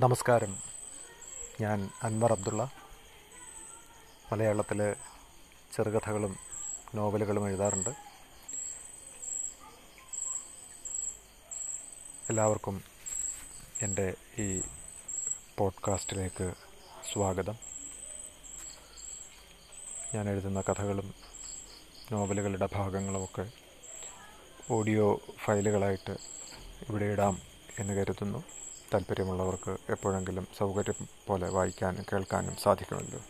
നമസ്കാരം. ഞാൻ അൻവർ അബ്ദുള്ള. മലയാളത്തിലെ ചെറുകഥകളും നോവലുകളും എഴുതാറുണ്ട്. എല്ലാവർക്കും എന്റെ ഈ പോഡ്കാസ്റ്റിലേക്ക് സ്വാഗതം. ഞാൻ എഴുതുന്ന കഥകളും നോവലുകളുടെ ഭാഗങ്ങളുമൊക്കെ ഓഡിയോ ഫയലുകളായിട്ട് ഇവിടെ ഇടാം എന്ന് കരുതുന്നു. താല്പര്യമുള്ളവർക്ക് എപ്പോഴെങ്കിലും സൗകര്യം പോലെ വായിക്കാനും കേൾക്കാനും സാധിക്കുമല്ലോ.